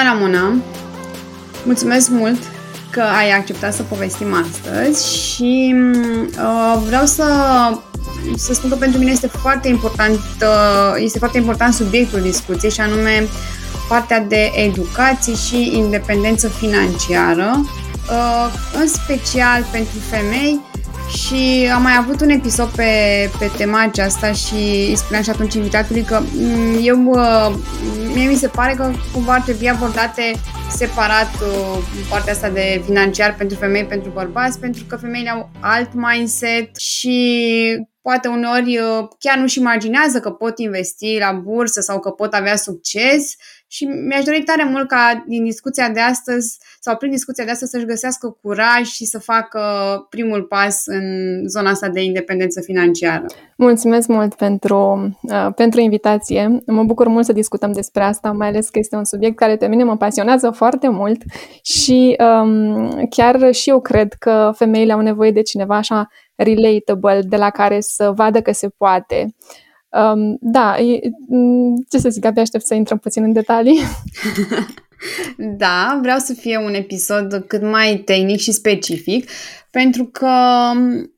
Bună, Ramona! Mulțumesc mult că ai acceptat să povestim astăzi și uh, vreau să, să spun că pentru mine este foarte important, uh, este foarte important subiectul discuției și anume partea de educație și independență financiară, uh, în special pentru femei și am mai avut un episod pe, pe tema aceasta și îi spuneam și atunci invitatului că mm, eu, uh, mie mi se pare că cumva ar trebui abordate separat uh, partea asta de financiar pentru femei, pentru bărbați, pentru că femeile au alt mindset și poate uneori uh, chiar nu-și imaginează că pot investi la bursă sau că pot avea succes și mi-aș dori tare mult ca din discuția de astăzi sau prin discuția de astăzi să-și găsească curaj și să facă primul pas în zona asta de independență financiară. Mulțumesc mult pentru, uh, pentru invitație. Mă bucur mult să discutăm despre asta, mai ales că este un subiect care pe mine mă pasionează foarte mult și um, chiar și eu cred că femeile au nevoie de cineva așa relatable, de la care să vadă că se poate. Um, da, e, ce să zic, abia aștept să intrăm puțin în detalii. da, vreau să fie un episod cât mai tehnic și specific, pentru că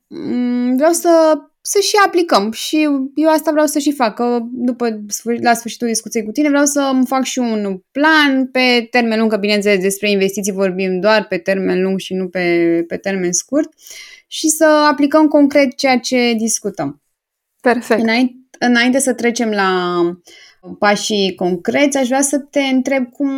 um, vreau să să și aplicăm și eu asta vreau să și fac, că după, la sfârșitul discuției cu tine vreau să îmi fac și un plan pe termen lung, că bineînțeles despre investiții vorbim doar pe termen lung și nu pe, pe termen scurt și să aplicăm concret ceea ce discutăm. Perfect. Înainte, înainte să trecem la pașii concreți, aș vrea să te întreb cum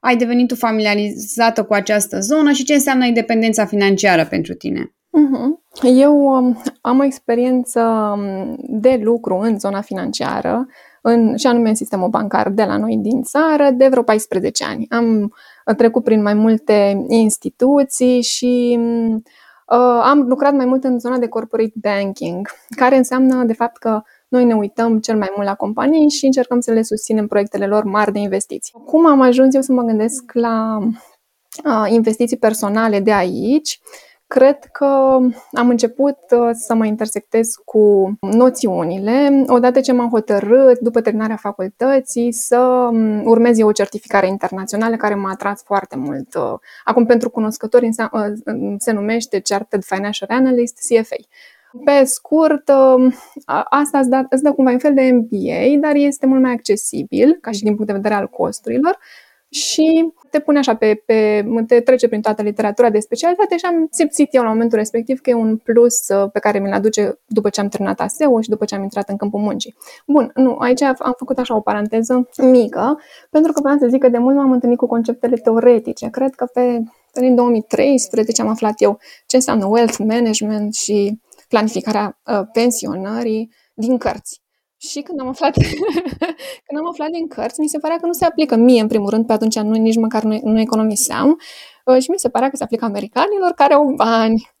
ai devenit tu familiarizată cu această zonă și ce înseamnă independența financiară pentru tine. Uh-huh. Eu um, am o experiență um, de lucru în zona financiară, în, și anume în sistemul bancar de la noi din țară, de vreo 14 ani. Am trecut prin mai multe instituții și uh, am lucrat mai mult în zona de corporate banking, care înseamnă de fapt că noi ne uităm cel mai mult la companii și încercăm să le susținem proiectele lor mari de investiții. Cum am ajuns eu să mă gândesc la uh, investiții personale de aici? Cred că am început uh, să mă intersectez cu noțiunile odată ce m-am hotărât, după terminarea facultății, să um, urmez eu o certificare internațională care m-a atras foarte mult. Uh, acum, pentru cunoscători, se numește Chartered Financial Analyst, CFA. Pe scurt, um, asta îți dă, îți dă cumva un fel de MBA, dar este mult mai accesibil, ca și din punct de vedere al costurilor, și te pune așa pe, pe te trece prin toată literatura de specialitate și am simțit eu la momentul respectiv că e un plus uh, pe care mi-l aduce după ce am terminat ASEU și după ce am intrat în câmpul muncii. Bun, nu, aici am făcut așa o paranteză mică, pentru că vreau să zic că de mult m-am întâlnit cu conceptele teoretice. Cred că pe, pe 2013 am aflat eu ce înseamnă wealth management și planificarea uh, pensionării din cărți. Și când am aflat, când am aflat din cărți, mi se părea că nu se aplică mie, în primul rând, pe atunci nu, nici măcar nu, nu economiseam, uh, și mi se părea că se aplică americanilor care au bani.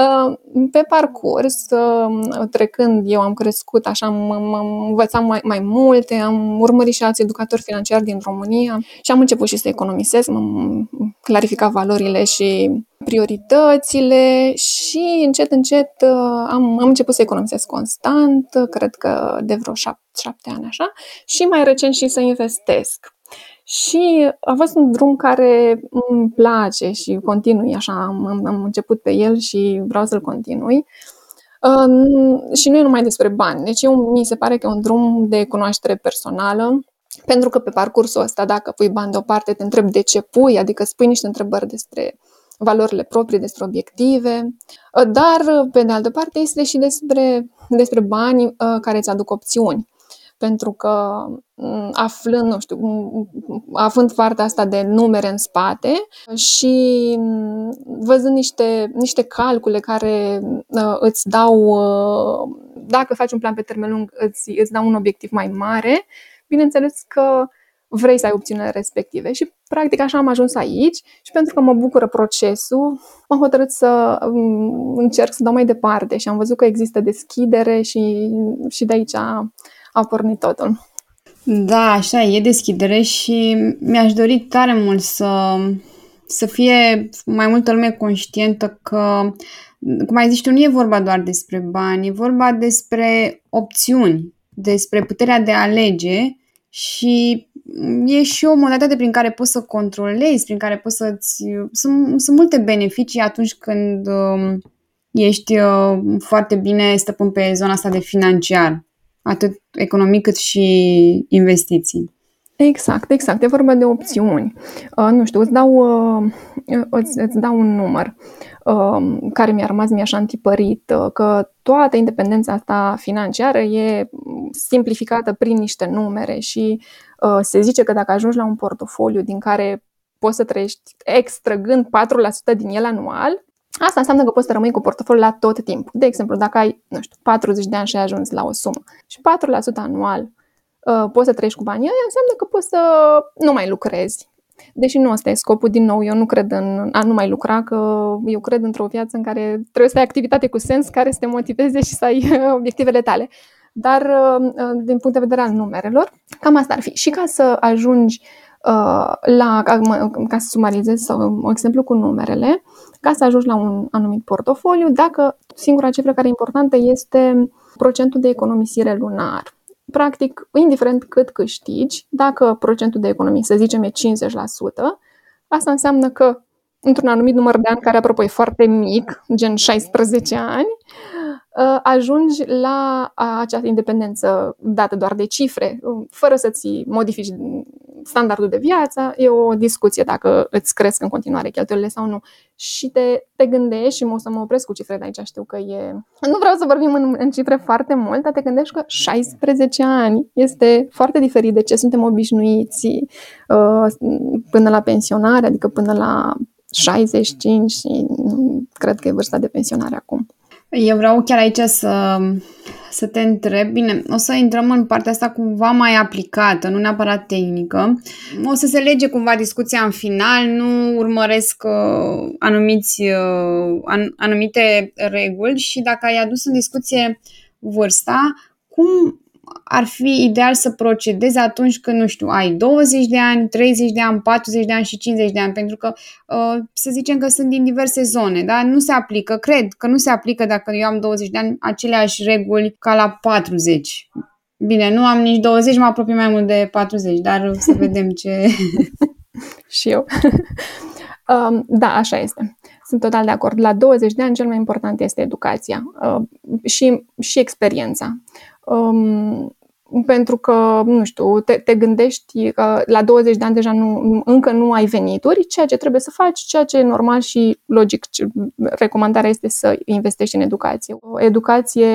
uh, pe parcurs, uh, trecând, eu am crescut așa, am învățat mai, mai multe, am urmărit și alți educatori financiari din România și am început și să economisesc, am clarificat valorile și prioritățile și încet, încet uh, am, am început să economisesc constant, cred că de vreo șapte, șapte ani așa, și mai recent și să investesc. Și a fost un drum care îmi place și continui așa, am, am început pe el și vreau să-l continui. Uh, și nu e numai despre bani, deci eu, mi se pare că e un drum de cunoaștere personală, pentru că pe parcursul ăsta, dacă pui bani deoparte, te întreb de ce pui, adică spui niște întrebări despre valorile proprii, despre obiective, uh, dar, pe de altă parte, este și despre, despre bani uh, care îți aduc opțiuni. Pentru că mm, aflând, nu știu, având partea asta de numere în spate și mm, văzând niște, niște calcule care uh, îți dau, dacă faci un plan pe termen lung, îți, îți dau un obiectiv mai mare, bineînțeles că vrei să ai opțiunile respective. Și practic așa am ajuns aici și pentru că mă bucură procesul, m-am hotărât să um, încerc să dau mai departe și am văzut că există deschidere și, și de aici a, a pornit totul. Da, așa e deschidere și mi-aș dori tare mult să, să fie mai multă lume conștientă că, cum ai zis tu, nu e vorba doar despre bani, e vorba despre opțiuni, despre puterea de a alege și e și o modalitate prin care poți să controlezi, prin care poți să-ți... Sunt, sunt multe beneficii atunci când uh, ești uh, foarte bine stăpân pe zona asta de financiar, atât economic cât și investiții. Exact, exact. E vorba de opțiuni. Uh, nu știu, îți dau, uh, îți, îți dau un număr uh, care mi-a rămas mi-așa antipărit, uh, că toată independența asta financiară e simplificată prin niște numere și uh, se zice că dacă ajungi la un portofoliu din care poți să trăiești extrăgând 4% din el anual, Asta înseamnă că poți să rămâi cu portofoliul la tot timpul. De exemplu, dacă ai, nu știu, 40 de ani și ai ajuns la o sumă și 4% anual uh, poți să trăiești cu banii aia, înseamnă că poți să nu mai lucrezi. Deși nu ăsta e scopul, din nou, eu nu cred în a nu mai lucra, că eu cred într-o viață în care trebuie să ai activitate cu sens care să te motiveze și să ai obiectivele tale. Dar, uh, uh, din punct de vedere al numerelor, cam asta ar fi. Și ca să ajungi uh, la, ca, ca să sumarizez sau un exemplu cu numerele, ca să ajungi la un anumit portofoliu, dacă singura cifră care e importantă este procentul de economisire lunar. Practic, indiferent cât câștigi, dacă procentul de economie, să zicem, e 50%, asta înseamnă că într-un anumit număr de ani, care apropo e foarte mic, gen 16 ani, Uh, ajungi la această independență dată doar de cifre, um, fără să-ți modifici standardul de viață. E o discuție dacă îți cresc în continuare cheltuielile sau nu. Și te, te gândești, și o să mă opresc cu cifre de aici, știu că e... Nu vreau să vorbim în, în cifre foarte mult, dar te gândești că 16 ani este foarte diferit de ce suntem obișnuiți uh, până la pensionare, adică până la 65 și cred că e vârsta de pensionare acum. Eu vreau chiar aici să, să te întreb, bine, o să intrăm în partea asta cumva mai aplicată, nu neapărat tehnică. O să se lege cumva discuția în final, nu urmăresc uh, anumiți, uh, an, anumite reguli și dacă ai adus în discuție vârsta, cum ar fi ideal să procedezi atunci când, nu știu, ai 20 de ani, 30 de ani, 40 de ani și 50 de ani, pentru că uh, să zicem că sunt din diverse zone, da? Nu se aplică, cred că nu se aplică dacă eu am 20 de ani aceleași reguli ca la 40. Bine, nu am nici 20, mă apropii mai mult de 40, dar să vedem ce... și eu. um, da, așa este. Sunt total de acord. La 20 de ani cel mai important este educația uh, și, și experiența. Um, pentru că, nu știu, te, te gândești că la 20 de ani deja nu, încă nu ai venituri, ceea ce trebuie să faci, ceea ce e normal și logic. Recomandarea este să investești în educație. O educație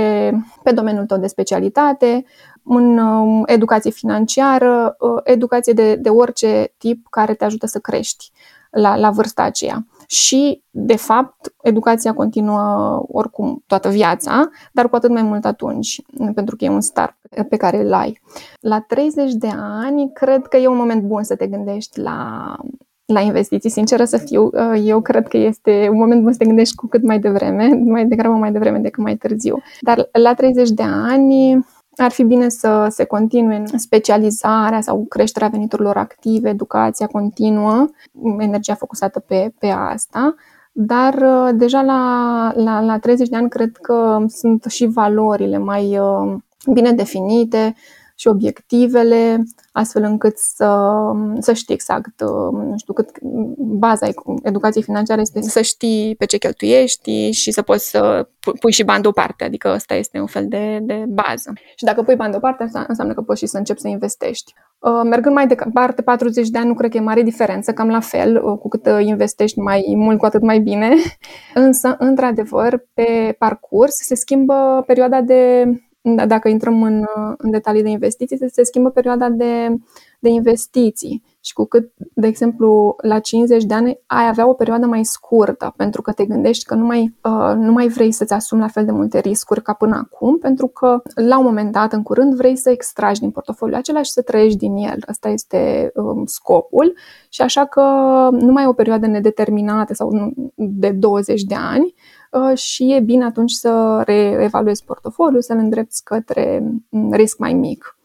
pe domeniul tău de specialitate, în um, educație financiară, uh, educație de, de orice tip care te ajută să crești la, la vârsta aceea și, de fapt, educația continuă oricum toată viața, dar cu atât mai mult atunci, pentru că e un start pe care îl ai. La 30 de ani, cred că e un moment bun să te gândești la, la investiții, sinceră să fiu, eu cred că este un moment bun să te gândești cu cât mai devreme, mai degrabă mai devreme decât mai târziu. Dar la 30 de ani ar fi bine să se continue specializarea sau creșterea veniturilor active, educația continuă, energia focusată pe, pe asta, dar uh, deja la, la, la 30 de ani cred că sunt și valorile mai uh, bine definite, și obiectivele, astfel încât să, să știi exact, uh, nu știu, cât baza educației financiare este să știi pe ce cheltuiești și să poți să pui și bani deoparte, adică ăsta este un fel de, de bază. Și dacă pui bani deoparte, înseamnă că poți și să începi să investești. Uh, mergând mai departe, 40 de ani nu cred că e mare diferență, cam la fel, uh, cu cât investești mai mult, cu atât mai bine. Însă, într-adevăr, pe parcurs se schimbă perioada de da, dacă intrăm în, în detalii de investiții, se, se schimbă perioada de, de investiții și cu cât, de exemplu, la 50 de ani ai avea o perioadă mai scurtă, pentru că te gândești că nu mai, uh, nu mai vrei să-ți asumi la fel de multe riscuri ca până acum, pentru că la un moment dat, în curând, vrei să extragi din portofoliul acela și să trăiești din el. Asta este um, scopul și așa că nu mai e o perioadă nedeterminată sau de 20 de ani, Uh, și e bine atunci să reevaluezi portofoliul, să-l îndrepți către mm, risc mai mic.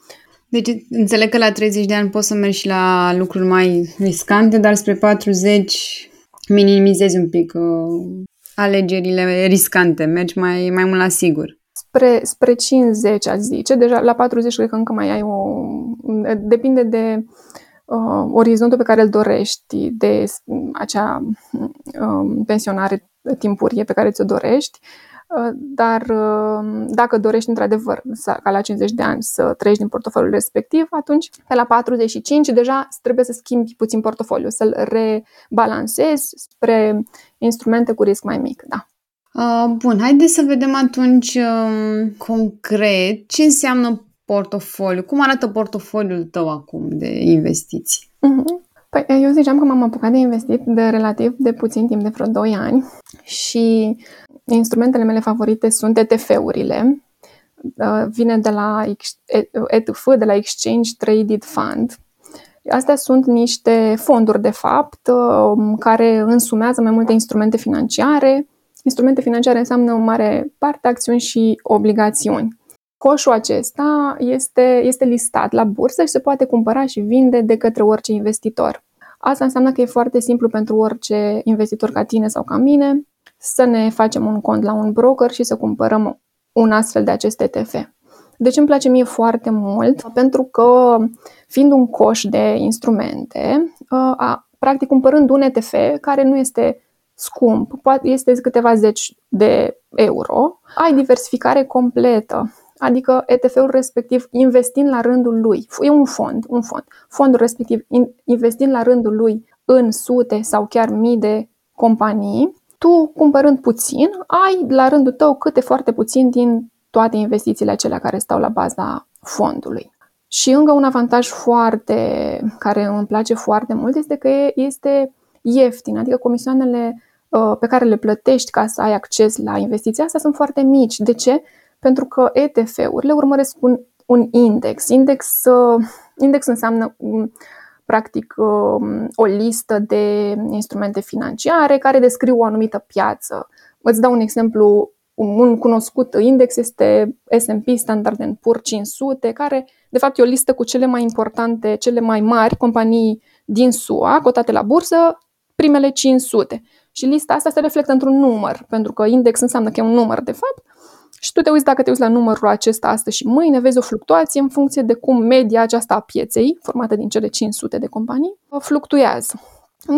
Deci înțeleg că la 30 de ani poți să mergi și la lucruri mai riscante, dar spre 40 minimizezi un pic uh, alegerile riscante, mergi mai, mai mult la sigur. Spre, spre 50, aș zice. Deja la 40 cred că încă mai ai o... Depinde de uh, orizontul pe care îl dorești, de acea uh, pensionare timpurie pe care ți-o dorești, uh, dar uh, dacă dorești într-adevăr ca la 50 de ani să trăiești din portofoliul respectiv, atunci pe la 45 deja trebuie să schimbi puțin portofoliu, să-l rebalancezi spre instrumente cu risc mai mic. Da. Uh, bun, haideți să vedem atunci uh, concret ce înseamnă portofoliu. Cum arată portofoliul tău acum de investiții? Uh-huh. Păi eu ziceam că m-am apucat de investit de relativ de puțin timp, de vreo 2 ani și instrumentele mele favorite sunt ETF-urile. Uh, vine de la ETF, de la Exchange Traded Fund. Astea sunt niște fonduri, de fapt, uh, care însumează mai multe instrumente financiare. Instrumente financiare înseamnă o mare parte acțiuni și obligațiuni. Coșul acesta este, este listat la bursă și se poate cumpăra și vinde de către orice investitor. Asta înseamnă că e foarte simplu pentru orice investitor ca tine sau ca mine să ne facem un cont la un broker și să cumpărăm un astfel de acest ETF. Deci îmi place mie foarte mult pentru că fiind un coș de instrumente, a, practic cumpărând un ETF care nu este scump, poate este câteva zeci de euro, ai diversificare completă. Adică ETF-ul respectiv investind la rândul lui, e un fond, un fond, fondul respectiv investind la rândul lui în sute sau chiar mii de companii, tu cumpărând puțin, ai la rândul tău câte foarte puțin din toate investițiile acelea care stau la baza fondului. Și încă un avantaj foarte, care îmi place foarte mult, este că este ieftin, adică comisioanele uh, pe care le plătești ca să ai acces la investiția asta sunt foarte mici. De ce? Pentru că ETF-urile urmăresc un, un index. Index, uh, index înseamnă um, practic um, o listă de instrumente financiare care descriu o anumită piață. Îți dau un exemplu, un cunoscut index este S&P Standard Poor's 500, care de fapt e o listă cu cele mai importante, cele mai mari companii din SUA, cotate la bursă, primele 500. Și lista asta se reflectă într-un număr, pentru că index înseamnă că e un număr de fapt și tu te uiți, dacă te uiți la numărul acesta astăzi și mâine, vezi o fluctuație în funcție de cum media aceasta a pieței, formată din cele 500 de companii, fluctuează.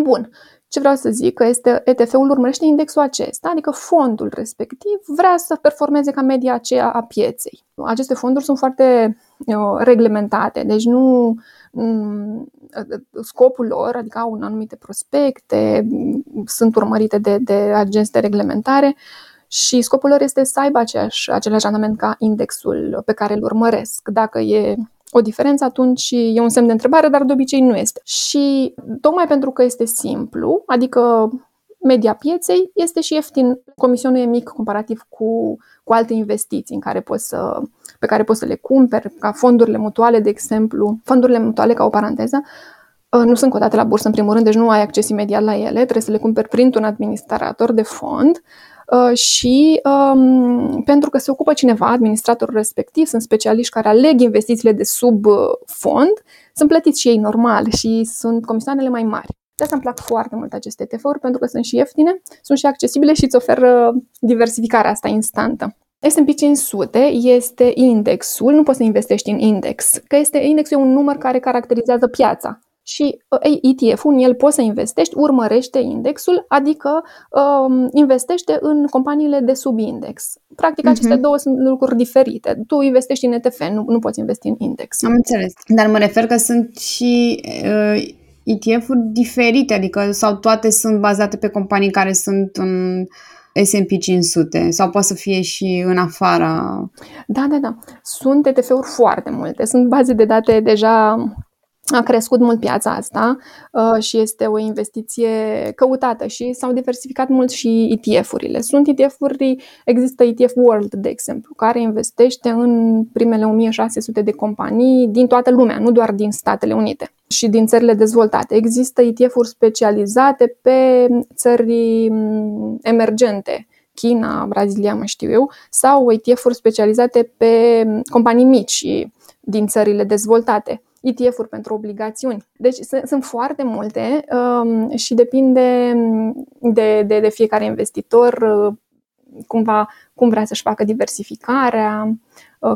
Bun. Ce vreau să zic că este ETF-ul urmărește indexul acesta, adică fondul respectiv vrea să performeze ca media aceea a pieței. Aceste fonduri sunt foarte uh, reglementate, deci nu um, scopul lor, adică au un anumite prospecte, sunt urmărite de, de agenți de reglementare și scopul lor este să aibă aceeași, același randament ca indexul pe care îl urmăresc. Dacă e o diferență, atunci e un semn de întrebare, dar de obicei nu este. Și tocmai pentru că este simplu, adică media pieței, este și ieftin. Comisionul e mic comparativ cu, cu alte investiții în care poți să, pe care poți să le cumperi, ca fondurile mutuale, de exemplu. Fondurile mutuale, ca o paranteză, nu sunt cotate la bursă în primul rând, deci nu ai acces imediat la ele, trebuie să le cumperi printr-un administrator de fond Uh, și um, pentru că se ocupă cineva, administratorul respectiv, sunt specialiști care aleg investițiile de sub uh, fond, sunt plătiți și ei normal și sunt comisioanele mai mari. De asta îmi plac foarte mult aceste ETF-uri pentru că sunt și ieftine, sunt și accesibile și îți oferă diversificarea asta instantă. S&P 500 este indexul, nu poți să investești în index, că este indexul e un număr care caracterizează piața și ETF-ul, în el poți să investești, urmărește indexul, adică um, investește în companiile de subindex. Practic, aceste uh-huh. două sunt lucruri diferite. Tu investești în ETF, nu, nu poți investi în index. Am înțeles. Dar mă refer că sunt și uh, ETF-uri diferite, adică sau toate sunt bazate pe companii care sunt în S&P 500 sau poate să fie și în afara. Da, da, da. Sunt ETF-uri foarte multe. Sunt baze de date deja a crescut mult piața asta uh, și este o investiție căutată și s-au diversificat mult și ETF-urile. Sunt ETF-uri, există ETF World, de exemplu, care investește în primele 1600 de companii din toată lumea, nu doar din Statele Unite și din țările dezvoltate. Există ETF-uri specializate pe țări mm, emergente, China, Brazilia, mă știu eu, sau ETF-uri specializate pe mm, companii mici din țările dezvoltate ETF-uri pentru obligațiuni. Deci sunt foarte multe um, și depinde de, de, de fiecare investitor uh, cumva cum vrea să-și facă diversificarea, uh,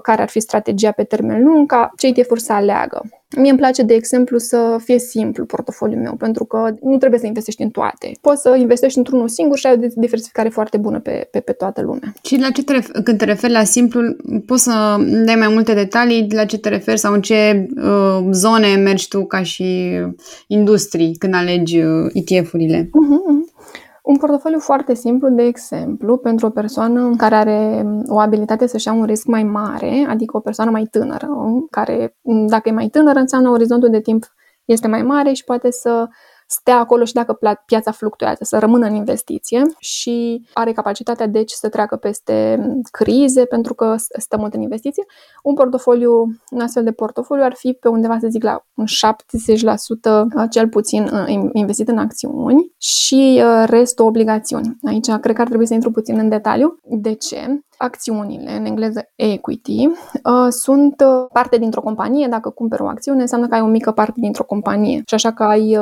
care ar fi strategia pe termen lung, ca ce ETF-uri să aleagă. Mie îmi place, de exemplu, să fie simplu portofoliul meu, pentru că nu trebuie să investești în toate. Poți să investești într-unul singur și ai o diversificare foarte bună pe, pe, pe toată lumea. Și la ce te ref- când te referi la simplu, poți să dai mai multe detalii la ce te referi sau în ce uh, zone mergi tu ca și industrii când alegi uh, ETF-urile? Uh-huh, uh-huh. Un portofoliu foarte simplu, de exemplu, pentru o persoană care are o abilitate să-și ia un risc mai mare, adică o persoană mai tânără, care, dacă e mai tânără, înseamnă orizontul de timp este mai mare și poate să stea acolo și dacă piața fluctuează, să rămână în investiție și are capacitatea deci să treacă peste crize pentru că stă mult în investiție. Un portofoliu, un astfel de portofoliu ar fi pe undeva, să zic, la un 70% cel puțin investit în acțiuni și restul obligațiuni. Aici cred că ar trebui să intru puțin în detaliu. De ce? Acțiunile, în engleză equity, sunt parte dintr-o companie. Dacă cumperi o acțiune, înseamnă că ai o mică parte dintr-o companie. Și așa că ai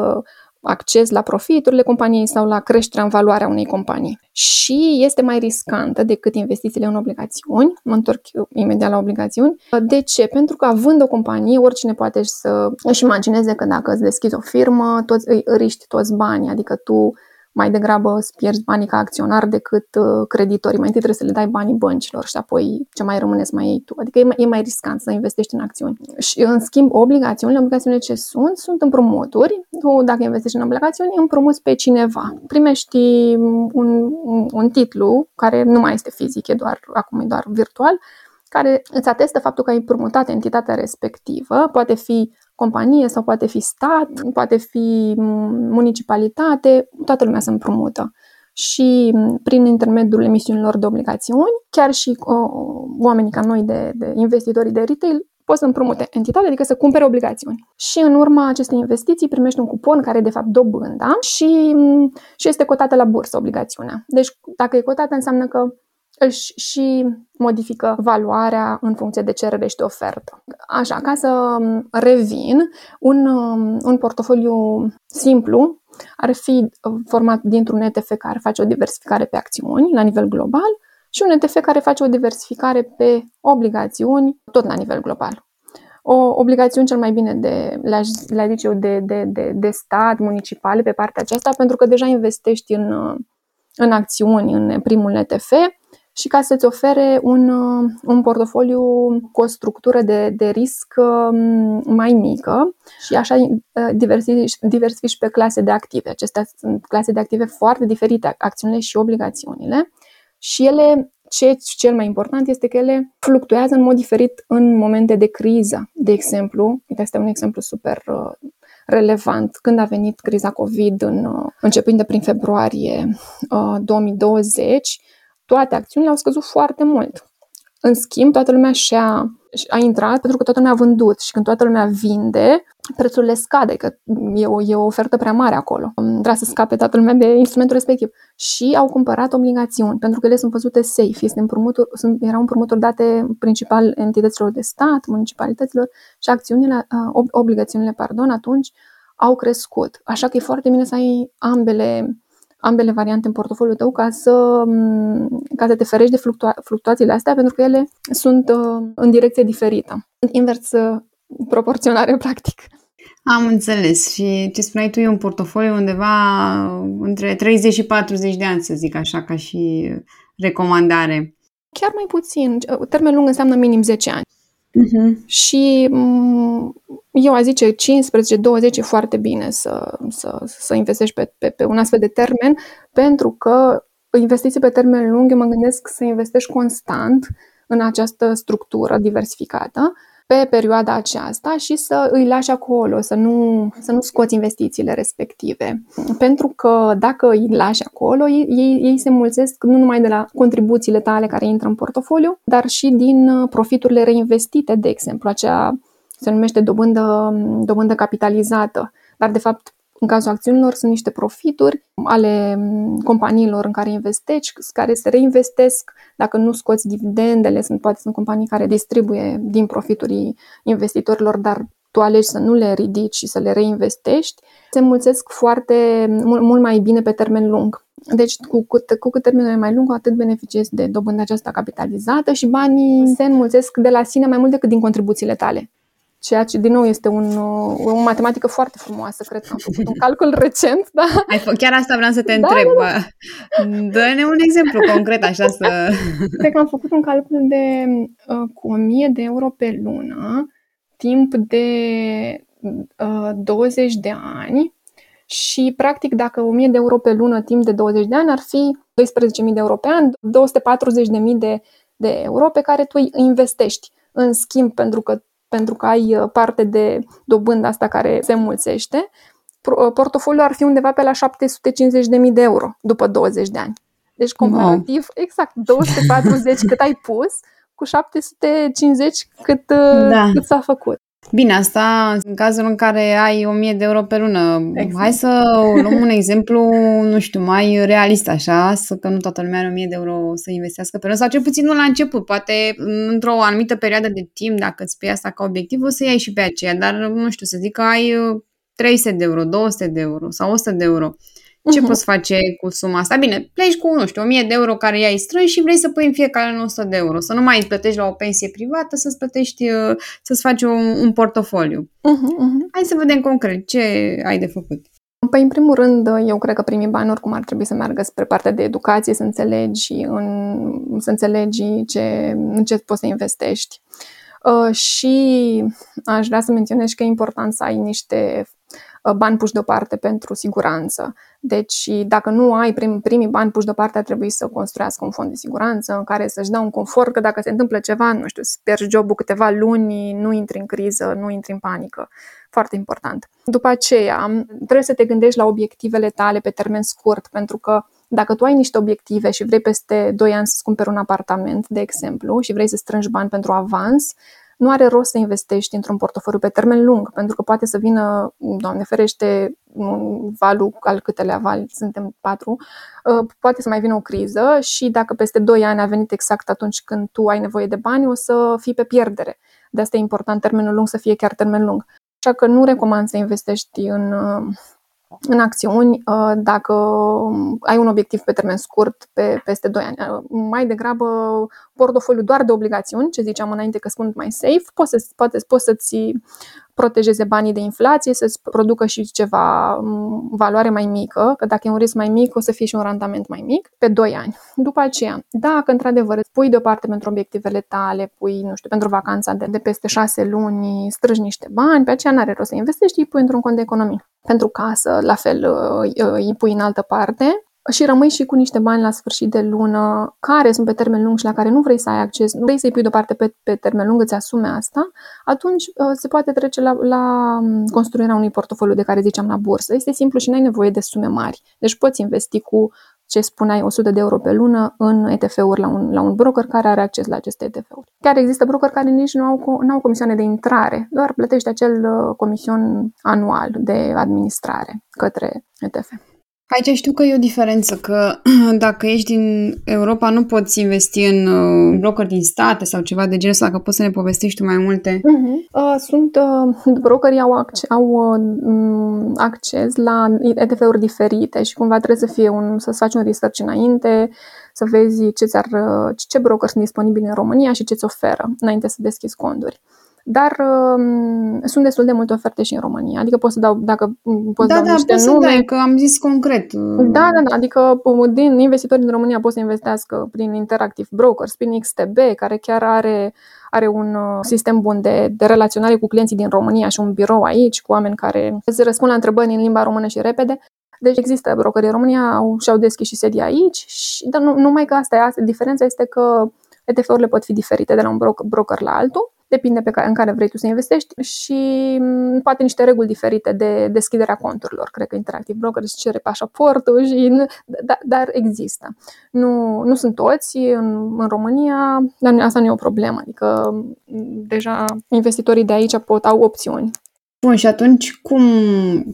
acces la profiturile companiei sau la creșterea în valoarea unei companii. Și este mai riscantă decât investițiile în obligațiuni. Mă întorc imediat la obligațiuni. De ce? Pentru că având o companie, oricine poate să își imagineze că dacă îți deschizi o firmă, toți îi riști toți banii, adică tu mai degrabă îți pierzi banii ca acționar decât uh, creditorii. Mai întâi trebuie să le dai banii băncilor și apoi ce mai rămâne să mai iei tu. Adică e mai, e mai riscant să investești în acțiuni. Și în schimb, obligațiunile, obligațiunile ce sunt, sunt împrumuturi. Tu, dacă investești în obligațiuni, împrumuți pe cineva. Primești un, un, un titlu care nu mai este fizic, e doar, acum e doar virtual, care îți atestă faptul că ai împrumutat entitatea respectivă, poate fi companie sau poate fi stat, poate fi municipalitate, toată lumea se împrumută. Și prin intermediul emisiunilor de obligațiuni, chiar și uh, oamenii ca noi de, de investitorii de retail pot să împrumute entitatea, adică să cumpere obligațiuni. Și în urma acestei investiții primești un cupon care e de fapt dobânda și, și este cotată la bursă obligațiunea. Deci dacă e cotată înseamnă că își și modifică valoarea în funcție de cerere și de ofertă. Așa, ca să revin, un, un portofoliu simplu ar fi format dintr-un ETF care face o diversificare pe acțiuni la nivel global și un ETF care face o diversificare pe obligațiuni tot la nivel global. O obligațiuni cel mai bine de, le zice eu, de, de, de, de stat, municipale pe partea aceasta, pentru că deja investești în, în acțiuni în primul ETF și ca să-ți ofere un, uh, un portofoliu cu o structură de, de risc um, mai mică și așa uh, diversifici, diversifici pe clase de active. Acestea sunt clase de active foarte diferite, acțiunile și obligațiunile și ele ce cel mai important este că ele fluctuează în mod diferit în momente de criză. De exemplu, uite, este un exemplu super uh, relevant. Când a venit criza COVID, în, începând de prin februarie 2020, toate acțiunile au scăzut foarte mult. În schimb, toată lumea și-a a intrat pentru că toată lumea a vândut și când toată lumea vinde, prețurile scade, că e o, e o ofertă prea mare acolo. Vrea să scape toată lumea de instrumentul respectiv. Și au cumpărat obligațiuni, pentru că ele sunt văzute safe, este împrumuturi, sunt, erau împrumuturi date principal entităților de stat, municipalităților și acțiunile, obligațiunile, pardon, atunci au crescut. Așa că e foarte bine să ai ambele ambele variante în portofoliul tău ca să, ca să te ferești de fluctua- fluctuațiile astea, pentru că ele sunt uh, în direcție diferită. Invers uh, proporționare, practic. Am înțeles. Și ce spuneai tu e un portofoliu undeva între 30 și 40 de ani, să zic așa, ca și recomandare. Chiar mai puțin. Termen lung înseamnă minim 10 ani. Uh-huh. Și eu aș zice 15-20 e foarte bine să, să, să investești pe, pe, pe un astfel de termen, pentru că investiții pe termen lung, eu mă gândesc să investești constant în această structură diversificată pe perioada aceasta și să îi lași acolo, să nu, să nu scoți investițiile respective. Pentru că dacă îi lași acolo, ei, ei se mulțesc nu numai de la contribuțiile tale care intră în portofoliu, dar și din uh, profiturile reinvestite, de exemplu, acea se numește dobândă, dobândă capitalizată. Dar, de fapt, în cazul acțiunilor sunt niște profituri ale mm, companiilor în care investești, care se reinvestesc. Dacă nu scoți dividendele, sunt, poate sunt companii care distribuie din profiturii investitorilor, dar tu alegi să nu le ridici și să le reinvestești, se mulțesc foarte mult, mult mai bine pe termen lung. Deci, cu, cu, cu cât termenul e mai lung, cu atât beneficiezi de dobânda aceasta capitalizată și banii se înmulțesc de la sine mai mult decât din contribuțiile tale. Ceea ce, din nou, este un, o matematică foarte frumoasă. Cred că am făcut un calcul recent. Da? Ai fă, chiar asta vreau să te da, întreb. Da, da. Dă-ne un exemplu concret, așa să... Cred că am făcut un calcul de uh, cu 1000 de euro pe lună, timp de uh, 20 de ani și, practic, dacă 1000 de euro pe lună, timp de 20 de ani, ar fi 12.000 de euro pe an, 240.000 de, de euro pe care tu îi investești. În schimb, pentru că, pentru că ai uh, parte de dobândă asta care se mulțește, uh, portofoliul ar fi undeva pe la 750.000 de euro după 20 de ani. Deci, comparativ, wow. exact, 240 cât ai pus, cu 750 cât, uh, da. cât s-a făcut. Bine, asta în cazul în care ai 1000 de euro pe lună. Exact. Hai să luăm un exemplu, nu știu, mai realist așa, să că nu toată lumea are 1000 de euro să investească pe lună, sau cel puțin nu la început. Poate într-o anumită perioadă de timp, dacă îți pui asta ca obiectiv, o să iei și pe aceea, dar nu știu, să zic că ai 300 de euro, 200 de euro sau 100 de euro. Ce uh-huh. poți face cu suma asta? Bine, pleci cu, nu știu, 1000 de euro care i-ai strâns și vrei să pui în fiecare 100 de euro. Să nu mai îți plătești la o pensie privată, să-ți plătești, uh, să-ți faci un, un portofoliu. Uh-huh, uh-huh. Hai să vedem concret ce ai de făcut. Păi, în primul rând, eu cred că primii bani oricum ar trebui să meargă spre partea de educație, să înțelegi, în, să înțelegi ce, în ce poți să investești. Uh, și aș vrea să menționez că e important să ai niște Uh, bani puși deoparte pentru siguranță. Deci, dacă nu ai prim, primii bani puși deoparte, ar trebui să construiască un fond de siguranță în care să-și dea un confort că dacă se întâmplă ceva, nu știu, să pierzi jobul câteva luni, nu intri în criză, nu intri în panică. Foarte important. După aceea, trebuie să te gândești la obiectivele tale pe termen scurt, pentru că dacă tu ai niște obiective și vrei peste 2 ani să-ți cumperi un apartament, de exemplu, și vrei să strângi bani pentru avans, nu are rost să investești într-un portofoliu pe termen lung, pentru că poate să vină, Doamne ferește, valul al câtelea vali, suntem patru, uh, poate să mai vină o criză și dacă peste 2 ani a venit exact atunci când tu ai nevoie de bani, o să fii pe pierdere. De asta e important termenul lung să fie chiar termen lung. Așa că nu recomand să investești în uh, în acțiuni uh, dacă ai un obiectiv pe termen scurt, pe peste 2 ani. Uh, mai degrabă portofoliu doar de obligațiuni, ce ziceam înainte că sunt mai safe, poți, să, poate, poți să-ți protejeze banii de inflație, să-ți producă și ceva valoare mai mică, că dacă e un risc mai mic, o să fie și un randament mai mic, pe 2 ani. După aceea, dacă într-adevăr îți pui deoparte pentru obiectivele tale, pui, nu știu, pentru vacanța de, de peste 6 luni, strângi niște bani, pe aceea n-are rost să investești, îi pui într-un cont de economie. Pentru casă, la fel, îi pui în altă parte și rămâi și cu niște bani la sfârșit de lună care sunt pe termen lung și la care nu vrei să ai acces, nu vrei să-i pui deoparte pe, pe termen lung, îți asume asta, atunci uh, se poate trece la, la um, construirea unui portofoliu de care ziceam la bursă. Este simplu și nu ai nevoie de sume mari. Deci poți investi cu ce spuneai, 100 de euro pe lună în ETF-uri la un, la un broker care are acces la aceste ETF-uri. Chiar există broker care nici nu au, nu au comisioane de intrare, doar plătești acel uh, comision anual de administrare către ETF. Aici știu că e o diferență, că dacă ești din Europa nu poți investi în uh, broker din state sau ceva de genul ăsta, dacă poți să ne povestești tu mai multe. Uh-huh. sunt, uh, brokerii au, acces, au uh, acces la ETF-uri diferite și cumva trebuie să fie un, să faci un research înainte, să vezi ce, ți-ar, uh, ce broker sunt disponibili în România și ce ți oferă înainte să deschizi conturi dar uh, sunt destul de multe oferte și în România. Adică pot să dau, dacă poți da, dau da, niște poți nume. Să dai, că am zis concret. Da, da, da. Adică um, din investitorii din România pot să investească prin Interactive Brokers, prin XTB, care chiar are are un uh, sistem bun de, de relaționare cu clienții din România și un birou aici, cu oameni care îți răspund la întrebări în limba română și repede. Deci există brokeri în România, au, și-au deschis și sedii aici, și, dar nu, numai că asta e, asta, diferența este că ETF-urile pot fi diferite de la un broker la altul depinde pe care, în care vrei tu să investești și mm, poate niște reguli diferite de deschiderea conturilor. Cred că Interactive Broker îți cere pașaportul, și, da, dar există. Nu, nu sunt toți în, în România, dar asta nu e o problemă. Adică mm, deja investitorii de aici pot au opțiuni. Bun, și atunci cum,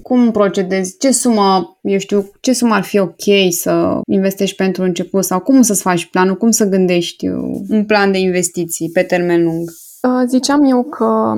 cum procedezi? Ce sumă, eu știu, ce sumă ar fi ok să investești pentru început sau cum să-ți faci planul, cum să gândești un plan de investiții pe termen lung? Ziceam eu că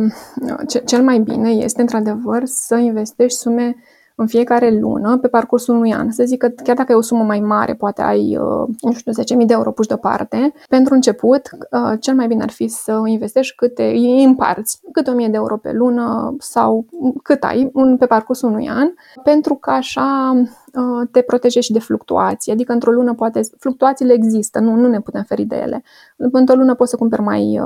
cel mai bine este, într-adevăr, să investești sume în fiecare lună pe parcursul unui an. Să zic că chiar dacă e o sumă mai mare, poate ai, uh, nu știu, 10.000 de euro puși deoparte, pentru început, uh, cel mai bine ar fi să investești câte, îi împarți, câte 1.000 de euro pe lună sau cât ai pe parcursul unui an, pentru că așa uh, te protejezi și de fluctuații. Adică într-o lună poate, fluctuațiile există, nu, nu ne putem feri de ele. Într-o lună poți să cumperi mai,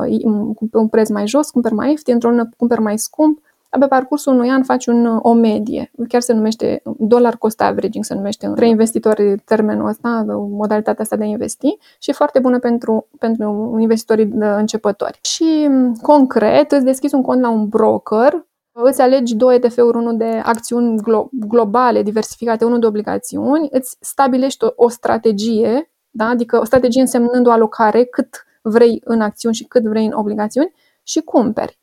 pe un preț mai jos, cumperi mai ieftin, într-o lună cumperi mai scump, pe parcursul unui an faci un, o medie. Chiar se numește dollar cost averaging, se numește între investitori termenul ăsta, modalitatea asta de a investi și e foarte bună pentru, pentru investitorii începători. Și concret, îți deschizi un cont la un broker, îți alegi două ETF-uri, unul de acțiuni glo- globale, diversificate, unul de obligațiuni, îți stabilești o, o strategie, da? adică o strategie însemnând o alocare, cât vrei în acțiuni și cât vrei în obligațiuni și cumperi.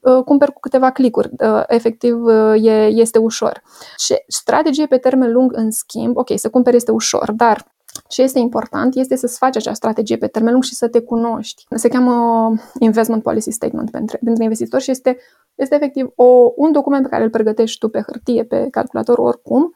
Uh, cumperi cu câteva clicuri. Uh, efectiv, uh, e, este ușor. Și strategie pe termen lung, în schimb, ok, să cumperi este ușor, dar ce este important este să-ți faci acea strategie pe termen lung și să te cunoști. Se cheamă Investment Policy Statement pentru, pentru investitori și este, este efectiv o, un document pe care îl pregătești tu pe hârtie, pe calculator, oricum,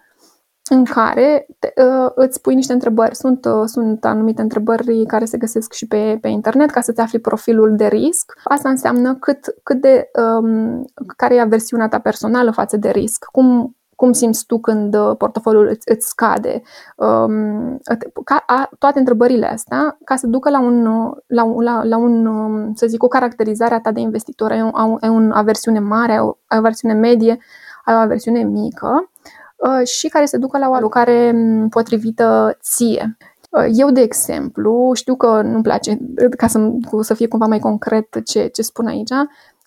în care te, uh, îți pui niște întrebări. Sunt, uh, sunt anumite întrebări care se găsesc și pe, pe internet ca să-ți afli profilul de risc. Asta înseamnă cât, cât de, um, care e aversiunea ta personală față de risc, cum, cum simți tu când uh, portofoliul îți, îți scade. Um, ca, a, toate întrebările astea ca să ducă la un, uh, la, la, la un um, să zic, o caracterizare a ta de investitor. Ai, o, ai o aversiune mare, ai o, ai o aversiune medie, ai o aversiune mică Uh, și care se ducă la o alocare mm, potrivită ție. Uh, eu, de exemplu, știu că nu-mi place, ca să, să fie cumva mai concret ce, ce spun aici,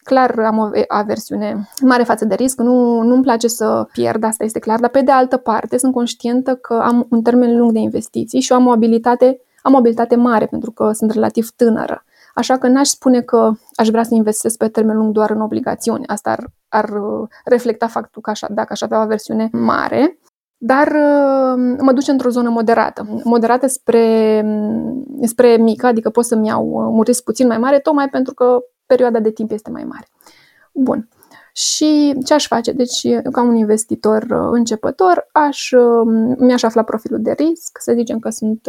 clar am o aversiune mare față de risc, nu, nu-mi place să pierd, asta este clar, dar pe de altă parte sunt conștientă că am un termen lung de investiții și am o abilitate, am o abilitate mare pentru că sunt relativ tânără. Așa că n-aș spune că aș vrea să investesc pe termen lung doar în obligațiuni. Asta ar, ar uh, reflecta faptul că așa, dacă aș avea o versiune mare, dar uh, mă duce într-o zonă moderată. Moderată spre, mm, spre mică, adică pot să-mi iau uh, un risc puțin mai mare, tocmai pentru că perioada de timp este mai mare. Bun. Și ce aș face? Deci, ca un investitor începător, aș, mi-aș afla profilul de risc, să zicem că sunt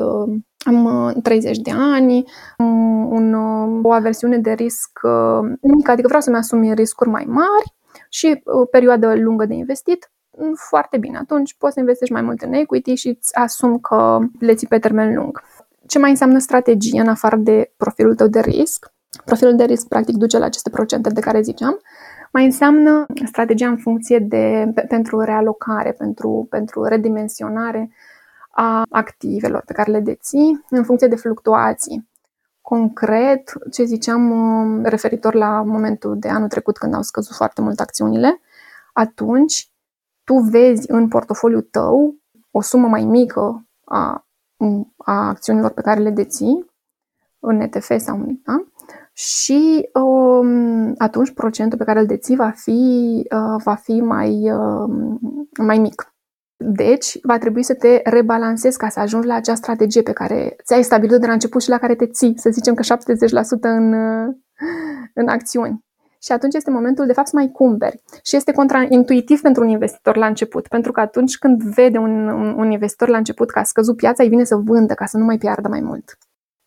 am 30 uh, de ani, am un, uh, o aversiune de risc uh, mică, adică vreau să-mi asum riscuri mai mari și o perioadă lungă de investit, mm, foarte bine. Atunci poți să investești mai mult în equity și îți asum că le ții pe termen lung. Ce mai înseamnă strategie în afară de profilul tău de risc? Profilul de risc practic duce la aceste procente de care ziceam. Mai înseamnă strategia în funcție de pentru realocare, pentru, pentru redimensionare a activelor pe care le deții în funcție de fluctuații. Concret, ce ziceam um, referitor la momentul de anul trecut când au scăzut foarte mult acțiunile, atunci tu vezi în portofoliul tău o sumă mai mică a, a acțiunilor pe care le deții în ETF sau în da? Și um, atunci procentul pe care îl deții va fi, uh, va fi mai, uh, mai mic. Deci, va trebui să te rebalancezi ca să ajungi la acea strategie pe care ți-ai stabilit de la început și la care te ții, să zicem că 70% în, în acțiuni. Și atunci este momentul, de fapt, să mai cumperi. Și este contraintuitiv pentru un investitor la început, pentru că atunci când vede un, un, un investitor la început că a scăzut piața, îi vine să vândă ca să nu mai piardă mai mult.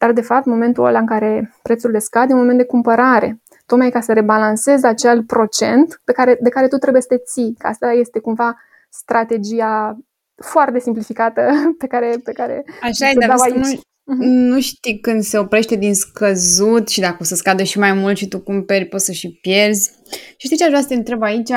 Dar, de fapt, momentul ăla în care prețurile scad e un moment de cumpărare, tocmai ca să rebalancezi acel procent pe care, de care tu trebuie să te ții, că asta este cumva strategia foarte simplificată pe care, pe care Așa e, dar aici. Nu, mhm. nu știi când se oprește din scăzut și dacă o să scadă și mai mult și tu cumperi, poți să și pierzi. Și știi ce aș vrea să te întreb aici?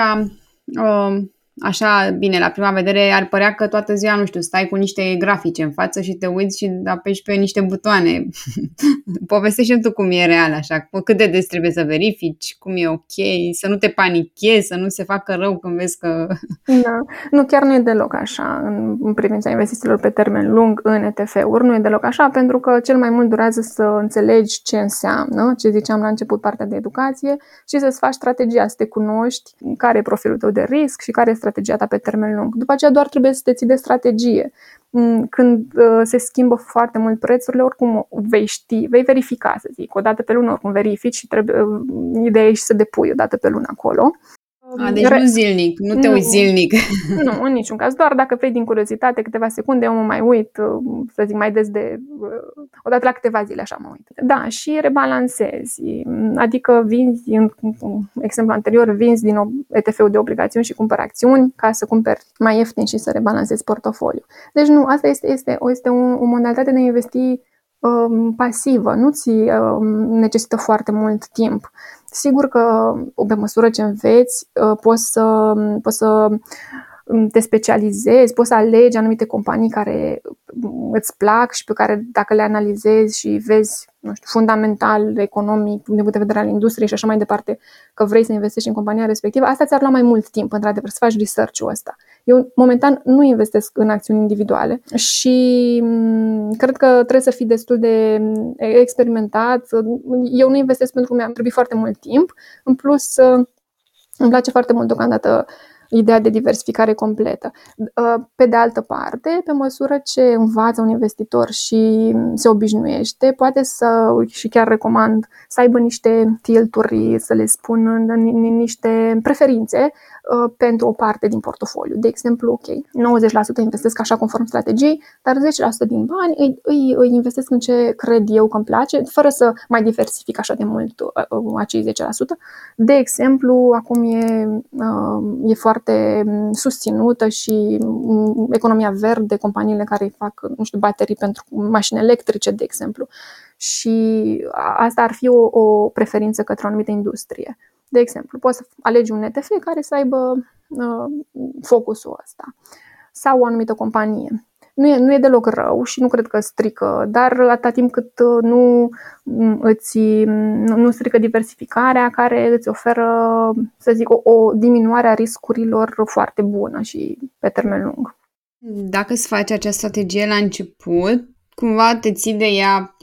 Uh, așa, bine, la prima vedere ar părea că toată ziua, nu știu, stai cu niște grafice în față și te uiți și apeși pe niște butoane. Povestește tu cum e real, așa, cât de des trebuie să verifici, cum e ok, să nu te panichezi, să nu se facă rău când vezi că... Da, nu, chiar nu e deloc așa în, în privința investițiilor pe termen lung în ETF-uri, nu e deloc așa, pentru că cel mai mult durează să înțelegi ce înseamnă, ce ziceam la început, partea de educație și să-ți faci strategia, să te cunoști care e profilul tău de risc și care strategia ta pe termen lung. După aceea doar trebuie să te ții de strategie. Mm, când uh, se schimbă foarte mult prețurile, oricum vei ști, vei verifica, să zic, o dată pe lună oricum verifici și trebuie, uh, ideea e și să depui o dată pe lună acolo. A, deci Re... nu zilnic, nu te nu, uiți zilnic. Nu, în niciun caz. Doar dacă vrei din curiozitate câteva secunde, eu mă mai uit, să zic, mai des de... Odată la câteva zile, așa mă uit. Da, și rebalansezi. Adică vinzi, în exemplu anterior, vinzi din ETF-ul de obligațiuni și cumpări acțiuni ca să cumperi mai ieftin și să rebalansezi portofoliul. Deci nu, asta este, este, este o, o modalitate de a investi um, pasivă, nu ți um, necesită foarte mult timp. Sigur că, pe măsură ce înveți, uh, poți să, poți să um, te specializezi, poți să alegi anumite companii care îți plac și pe care dacă le analizezi și vezi nu știu, fundamental, economic, din punct de vedere al industriei și așa mai departe, că vrei să investești în compania respectivă, asta ți-ar lua mai mult timp, într-adevăr, să faci research-ul ăsta. Eu, momentan, nu investesc în acțiuni individuale și mm, cred că trebuie să fii destul de mm, experimentat. Eu nu investesc pentru că mi-a trebuit foarte mult timp. În plus, îmi place foarte mult deocamdată ideea de diversificare completă. Uh, pe de altă parte, pe măsură ce învață un investitor și se obișnuiește, poate să, și chiar recomand, să aibă niște tilturi, să le spun, niște preferințe Uh, pentru o parte din portofoliu. De exemplu, ok, 90% investesc așa conform strategiei, dar 10% din bani îi, îi, îi investesc în ce cred eu că îmi place, fără să mai diversific așa de mult uh, uh, acei 10%. De exemplu, acum e, e foarte mm, susținută și mm, economia verde, companiile care fac, nu știu, baterii pentru mașini electrice, de exemplu. Și asta ar fi o, o preferință către o anumită industrie. De exemplu, poți să alegi un ETF care să aibă uh, focusul ăsta sau o anumită companie. Nu e, nu e deloc rău și nu cred că strică, dar atâta timp cât uh, nu mm, îți nu, nu strică diversificarea care îți oferă, să zic, o, o diminuare a riscurilor foarte bună și pe termen lung. Dacă îți faci această strategie la început, cumva te ții de ea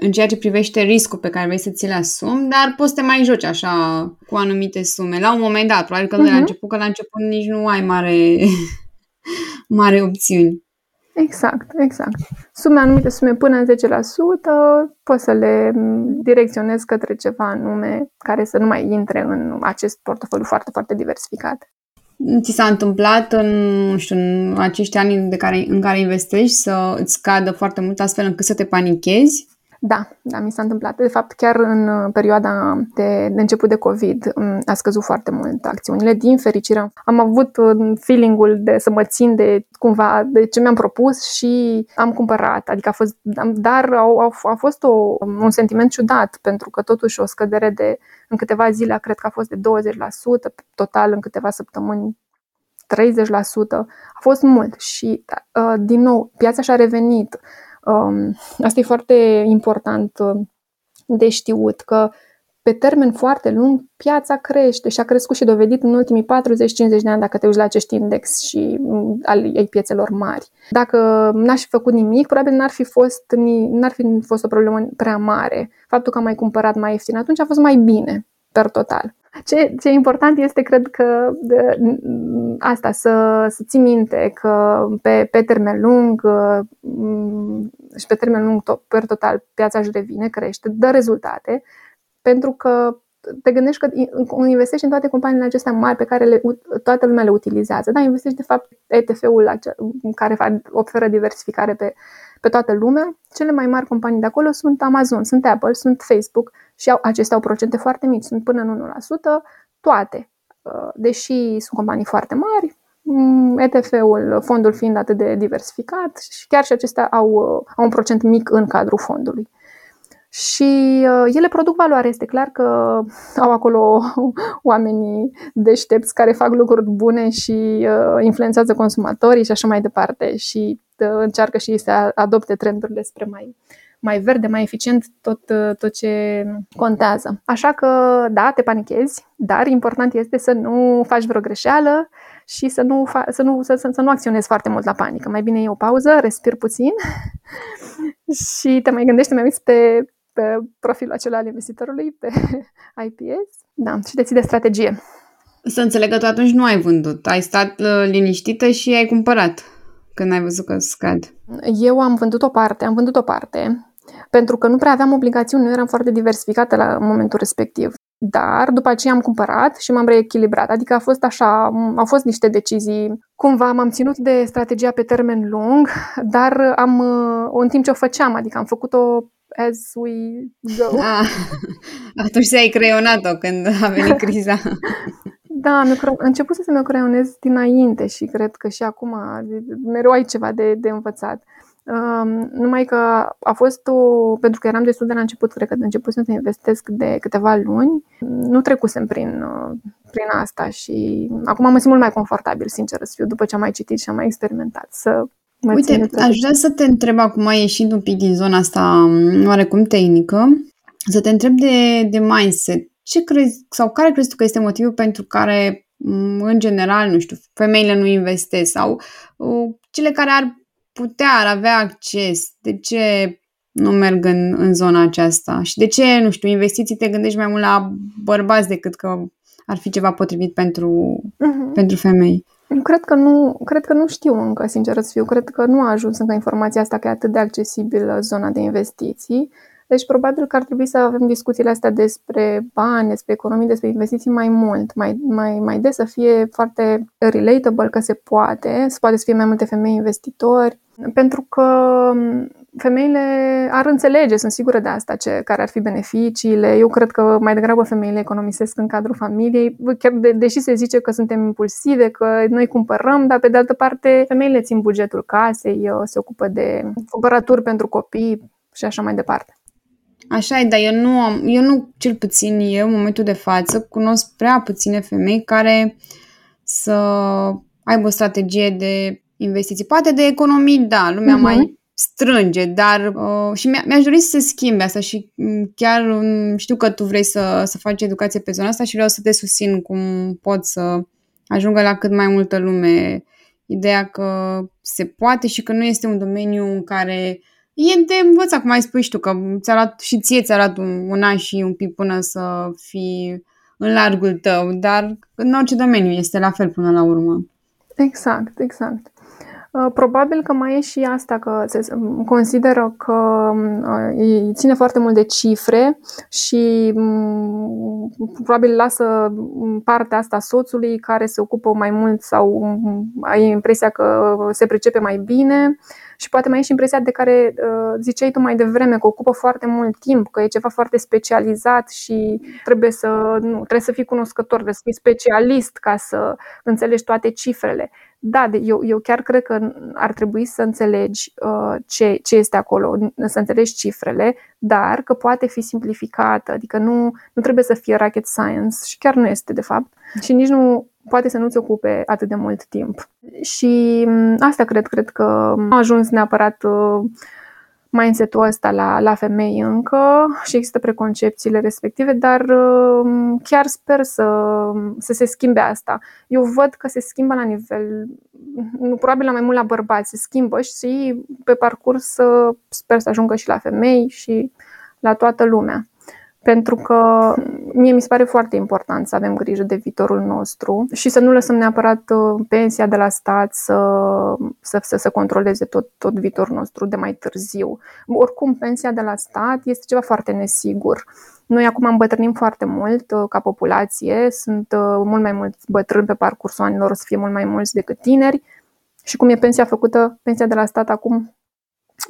în ceea ce privește riscul pe care vrei să ți-l asumi, dar poți să te mai joci așa cu anumite sume. La un moment dat, probabil că uh-huh. de la mhm. început, că la început nici nu ai mare, mare opțiuni. Exact, exact. Sume, anumite sume până în 10%, poți să le direcționezi către ceva anume care să nu mai intre în acest portofoliu foarte, foarte diversificat. Ți s-a întâmplat în, nu știu, în acești ani de care, în care investești să îți scadă foarte mult astfel încât să te panichezi? Da, da, mi s-a întâmplat. De fapt, chiar în uh, perioada de, de început de COVID um, a scăzut foarte mult acțiunile. Din fericire am avut uh, feeling-ul de să mă țin de cumva de ce mi-am propus și am cumpărat. Adică a fost, dar a, a, a fost o, un sentiment ciudat pentru că totuși o scădere de în câteva zile, cred că a fost de 20%, total în câteva săptămâni 30%. A fost mult și, uh, din nou, piața și-a revenit Um, asta e foarte important uh, de știut, că pe termen foarte lung piața crește și a crescut și dovedit în ultimii 40-50 de ani dacă te uiți la acești index și mm, al ei piețelor mari. Dacă n-aș fi făcut nimic, probabil n-ar fi fost, n-ar fi fost o problemă prea mare. Faptul că am mai cumpărat mai ieftin atunci a fost mai bine per total. Ce, ce important este, cred că, de, asta, să, să ții minte că pe, pe termen lung mm, și pe termen lung, tot, per total, piața își revine, crește, dă rezultate, pentru că te gândești că investești în toate companiile acestea mari pe care le, toată lumea le utilizează. Da, investești de fapt ETF-ul care oferă diversificare pe, pe toată lumea. Cele mai mari companii de acolo sunt Amazon, sunt Apple, sunt Facebook și au, acestea au procente foarte mici, sunt până în 1%, toate. Uh, deși sunt companii foarte mari, mm, ETF-ul, fondul fiind atât de diversificat și chiar și acestea au, uh, au un procent mic în cadrul fondului. Și uh, ele produc valoare. Este clar că au acolo oamenii deștepți care fac lucruri bune și uh, influențează consumatorii și așa mai departe și uh, încearcă și să adopte trendurile spre mai, mai verde, mai eficient, tot, uh, tot ce contează. Așa că, da, te panichezi, dar important este să nu faci vreo greșeală și să nu, fa- să nu, să, să, să nu acționezi foarte mult la panică. Mai bine iei o pauză, respiri puțin și te mai gândești, mai uiți pe pe profilul acela al investitorului, pe IPS. Da, și decide strategie. Să înțeleg că tu atunci nu ai vândut. Ai stat uh, liniștită și ai cumpărat când ai văzut că scad. Eu am vândut o parte, am vândut o parte, pentru că nu prea aveam obligațiuni, nu eram foarte diversificată la momentul respectiv. dar după aceea am cumpărat și m-am reechilibrat. Adică a fost așa, au fost niște decizii. Cumva m-am ținut de strategia pe termen lung, dar am, în timp ce o făceam, adică am făcut-o as we go. Ah, atunci ți-ai creionat-o când a venit criza. Da, mi-o, început să mi-o creionez dinainte și cred că și acum mereu ai ceva de, de învățat. Um, numai că a fost o, pentru că eram destul de la început, cred că de început să investesc de câteva luni, nu trecusem prin, uh, prin asta și acum mă simt mult mai confortabil, sincer să fiu, după ce am mai citit și am mai experimentat, să mă Uite, aș vrea să te întreb acum, ieșind un pic din zona asta um, oarecum tehnică, să te întreb de, de mindset. Ce crezi sau care crezi tu că este motivul pentru care, în general, nu știu, femeile nu investesc sau uh, cele care ar putea, ar avea acces, de ce nu merg în, în zona aceasta și de ce, nu știu, investiții te gândești mai mult la bărbați decât că ar fi ceva potrivit pentru, uh-huh. pentru femei? Cred că, nu, cred că nu știu încă, sincer să fiu. Cred că nu a ajuns încă informația asta că e atât de accesibilă zona de investiții. Deci probabil că ar trebui să avem discuțiile astea despre bani, despre economii, despre investiții mai mult, mai, mai, mai des, să fie foarte relatable că se poate, să poate să fie mai multe femei investitori, pentru că femeile ar înțelege, sunt sigură de asta, ce, care ar fi beneficiile. Eu cred că mai degrabă femeile economisesc în cadrul familiei, chiar de, deși se zice că suntem impulsive, că noi cumpărăm, dar pe de altă parte femeile țin bugetul casei, se ocupă de cumpărături pentru copii și așa mai departe. Așa e, dar eu nu am, eu nu, cel puțin eu, în momentul de față, cunosc prea puține femei care să aibă o strategie de investiții. Poate de economii, da, lumea uh-huh. mai strânge, dar uh, și mi- mi-aș dori să se schimbe asta și mm, chiar um, știu că tu vrei să, să faci educație pe zona asta și vreau să te susțin cum pot să ajungă la cât mai multă lume ideea că se poate și că nu este un domeniu în care e de învățat, cum ai spus tu, că ți luat, și ție ți-a luat un, un an și un pic până să fii în largul tău, dar în orice domeniu este la fel până la urmă. Exact, exact. Uh, probabil că mai e și asta că se consideră că uh, îi ține foarte mult de cifre și mm, probabil lasă partea asta soțului care se ocupă mai mult sau mm, ai impresia că se pricepe mai bine și poate mai e și impresia de care uh, ziceai tu mai devreme că ocupă foarte mult timp, că e ceva foarte specializat și trebuie să, nu, trebuie să fii cunoscător, trebuie să fii specialist ca să înțelegi toate cifrele. Da, eu, eu chiar cred că ar trebui să înțelegi uh, ce, ce este acolo, să înțelegi cifrele, dar că poate fi simplificată, adică nu, nu trebuie să fie rocket science și chiar nu este de fapt și nici nu poate să nu-ți ocupe atât de mult timp. Și mm, asta cred, cred că a ajuns neapărat uh, mindset-ul ăsta la, la femei încă și există preconcepțiile respective, dar uh, chiar sper să, să se schimbe asta. Eu văd că se schimbă la nivel, nu probabil la mai mult la bărbați, se schimbă și pe parcurs sper să ajungă și la femei și la toată lumea pentru că mie mi se pare foarte important să avem grijă de viitorul nostru și să nu lăsăm neapărat uh, pensia de la stat să, să, să, să controleze tot, tot viitorul nostru de mai târziu. Oricum, pensia de la stat este ceva foarte nesigur. Noi acum îmbătrânim foarte mult uh, ca populație, sunt uh, mult mai mulți bătrâni pe parcursul anilor, o să fie mult mai mulți decât tineri. Și cum e pensia făcută, pensia de la stat acum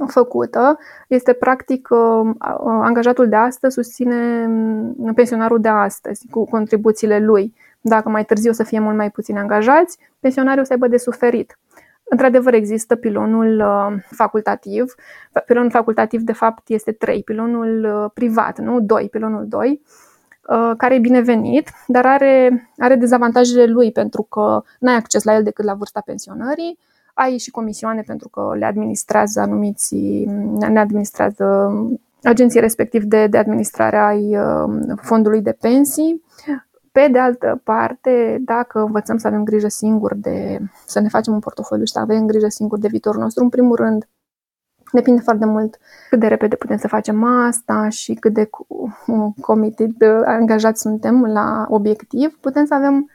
făcută este practic uh, uh, angajatul de astăzi susține mm, pensionarul de astăzi cu contribuțiile lui. Dacă mai târziu o să fie mult mai puțini angajați, pensionarii o să aibă de suferit. Într-adevăr, există pilonul uh, facultativ. Pilonul facultativ, de fapt, este 3. Pilonul privat, nu 2, pilonul 2, care e binevenit, dar are, are dezavantajele lui pentru că nu ai acces la el decât la vârsta pensionării ai și comisioane pentru că le administrează anumiți, ne administrează agenții respectiv de, de administrare ai um, fondului de pensii. Pe de altă parte, dacă învățăm să avem grijă singur de să ne facem un portofoliu și să avem grijă singur de viitorul nostru, în primul rând, depinde foarte mult cât de repede putem să facem asta și cât de committed, angajați suntem la obiectiv, putem să avem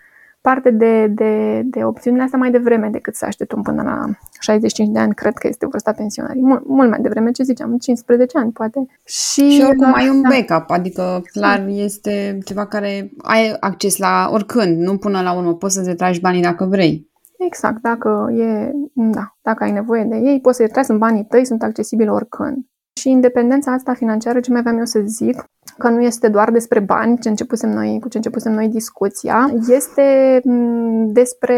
parte de, de, de opțiunile astea mai devreme decât să așteptăm până la 65 de ani, cred că este vârsta pensionării. Mul, mult mai devreme, ce ziceam, 15 ani poate. Și, și oricum ai un da. backup, adică clar da. este ceva care ai acces la oricând, nu până la urmă, poți să-ți tragi banii dacă vrei. Exact, dacă, e, da, dacă ai nevoie de ei, poți să-i tragi, sunt banii tăi, sunt accesibili oricând. Și independența asta financiară, ce mai aveam eu să zic, că nu este doar despre bani, ce începusem noi, cu ce începusem noi discuția, este mm, despre,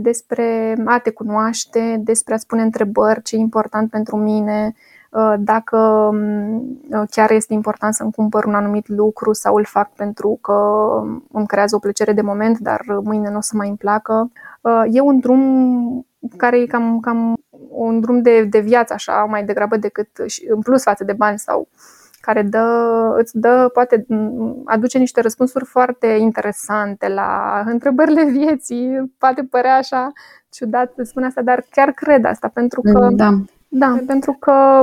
despre a te cunoaște, despre a spune întrebări, ce e important pentru mine, ă, dacă mm, chiar este important să-mi cumpăr un anumit lucru sau îl fac pentru că îmi creează o plăcere de moment, dar mâine nu o să mai îmi placă. Ă, e un drum care e cam, cam un drum de, de viață așa, mai degrabă decât în plus față de bani sau care dă, îți dă, poate aduce niște răspunsuri foarte interesante la întrebările vieții. Poate părea așa ciudat să spun asta, dar chiar cred asta, pentru că da. Da, pentru că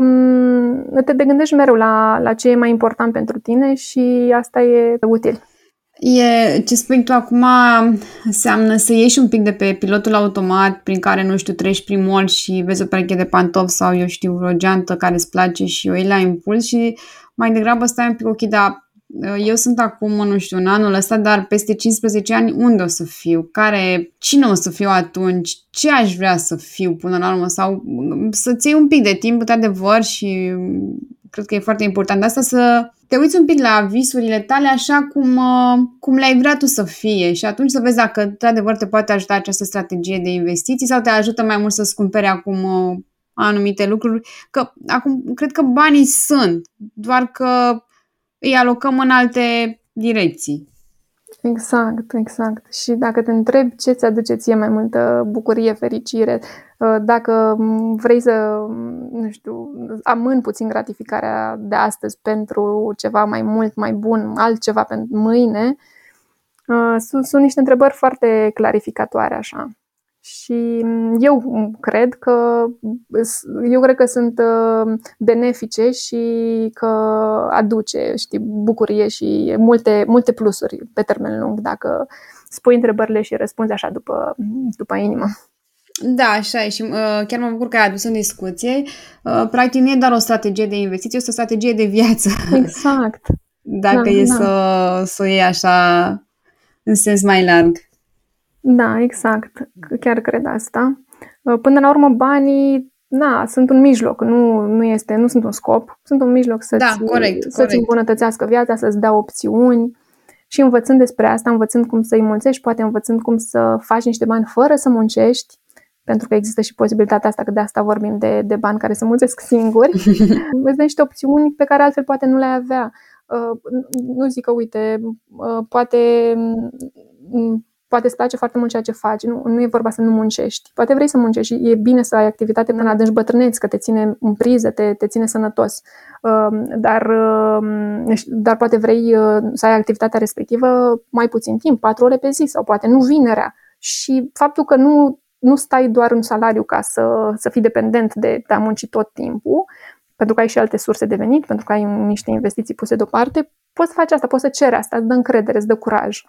te gândești mereu la, la ce e mai important pentru tine și asta e util. E, ce spui tu acum înseamnă să ieși un pic de pe pilotul automat prin care, nu știu, treci prin mall și vezi o pereche de pantofi sau, eu știu, o geantă care îți place și o iei la impuls și mai degrabă stai un pic ok, dar uh, eu sunt acum, nu știu, în anul ăsta, dar peste 15 ani unde o să fiu? Care, cine o să fiu atunci? Ce aș vrea să fiu până la urmă? Sau um, să-ți iei un pic de timp, de adevăr și um, cred că e foarte important asta să te uiți un pic la visurile tale așa cum, uh, cum le-ai vrea tu să fie și atunci să vezi dacă de adevăr te poate ajuta această strategie de investiții sau te ajută mai mult să-ți cumpere acum uh, anumite lucruri. Că acum cred că banii sunt, doar că îi alocăm în alte direcții. Exact, exact. Și dacă te întrebi ce ți aduce ție mai multă bucurie, fericire, ă, dacă vrei să, nu știu, amân puțin gratificarea de astăzi pentru ceva mai mult, mai bun, altceva pentru mâine, ă, sunt, sunt niște întrebări foarte clarificatoare așa. Și eu cred că eu cred că sunt uh, benefice și că aduce, știi, bucurie și multe, multe plusuri pe termen lung dacă spui întrebările și răspunzi așa după, după inimă. Da, așa e și uh, chiar mă bucur că ai adus în discuție. Uh, practic nu e doar o strategie de investiție, este o strategie de viață. Exact. Dacă da, e da. Să, să o iei așa în sens mai larg. Da, exact. Chiar cred asta. Uh, până la urmă, banii, na, sunt un mijloc, nu, nu, este, nu sunt un scop, sunt un mijloc să-ți, da, corect, să-ți corect. îmbunătățească viața, să-ți dea opțiuni și învățând despre asta, învățând cum să-i mulțești, poate învățând cum să faci niște bani fără să muncești, pentru că există și posibilitatea asta, că de asta vorbim de, de bani care se mulțesc singuri, îți dă niște opțiuni pe care altfel poate nu le avea. Uh, nu zic că, uite, uh, poate poate îți place foarte mult ceea ce faci, nu, nu e vorba să nu muncești. Poate vrei să muncești și e bine să ai activitate până la adânci bătrâneți, că te ține în priză, te, te ține sănătos. Um, dar, um, dar poate vrei uh, să ai activitatea respectivă mai puțin timp, patru ore pe zi sau poate nu vinerea. Și faptul că nu, nu stai doar în salariu ca să, să fii dependent de, de a munci tot timpul, pentru că ai și alte surse de venit, pentru că ai niște investiții puse deoparte, poți să faci asta, poți să ceri asta, îți dă încredere, îți dă curaj.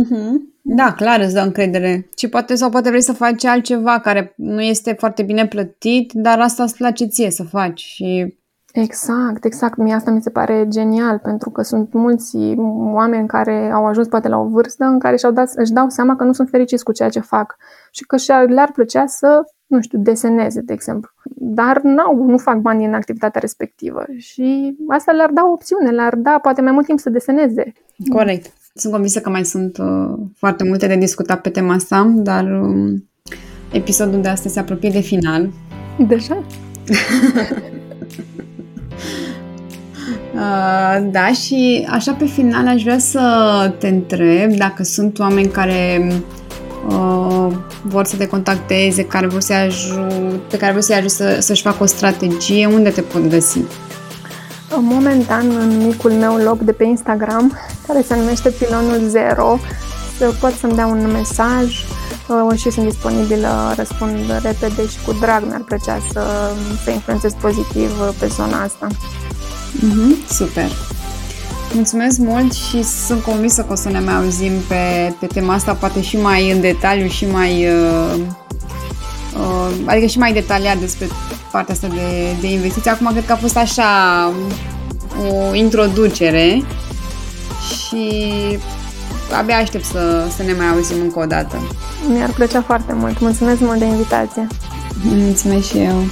Mm-hmm. Da, clar îți dă încredere. Și poate sau poate vrei să faci altceva care nu este foarte bine plătit, dar asta îți place ție să faci și Exact, exact. Mie asta mi se pare genial, pentru că sunt mulți oameni care au ajuns poate la o vârstă în care și-au dat, își dau seama că nu sunt fericiți cu ceea ce fac și că le-ar plăcea să, nu știu, deseneze, de exemplu. Dar n-au, nu fac bani în activitatea respectivă și asta le-ar da o opțiune, le-ar da poate mai mult timp să deseneze. Corect. Sunt convinsă că mai sunt uh, foarte multe de discutat pe tema asta, dar uh, episodul de astăzi se apropie de final. Deja? uh, da, și așa pe final aș vrea să te întreb dacă sunt oameni care uh, vor să te contacteze, care vor să ajute, care vor să-i ajute să, să-și facă o strategie, unde te pot găsi? Momentan, în micul meu loc de pe Instagram, care se numește Pilonul Zero, pot să-mi dea un mesaj uh, și sunt disponibilă, răspund repede și cu drag mi-ar plăcea să, să influențez pozitiv pe zona asta. Mm-hmm, super! Mulțumesc mult și sunt convinsă că o să ne mai auzim pe, pe tema asta, poate și mai în detaliu și mai... Uh, uh, adică și mai detaliat despre partea asta de, de investiții. Acum cred că a fost așa o introducere și abia aștept să, să ne mai auzim încă o dată. Mi-ar plăcea foarte mult. Mulțumesc mult de invitație. Mulțumesc și eu.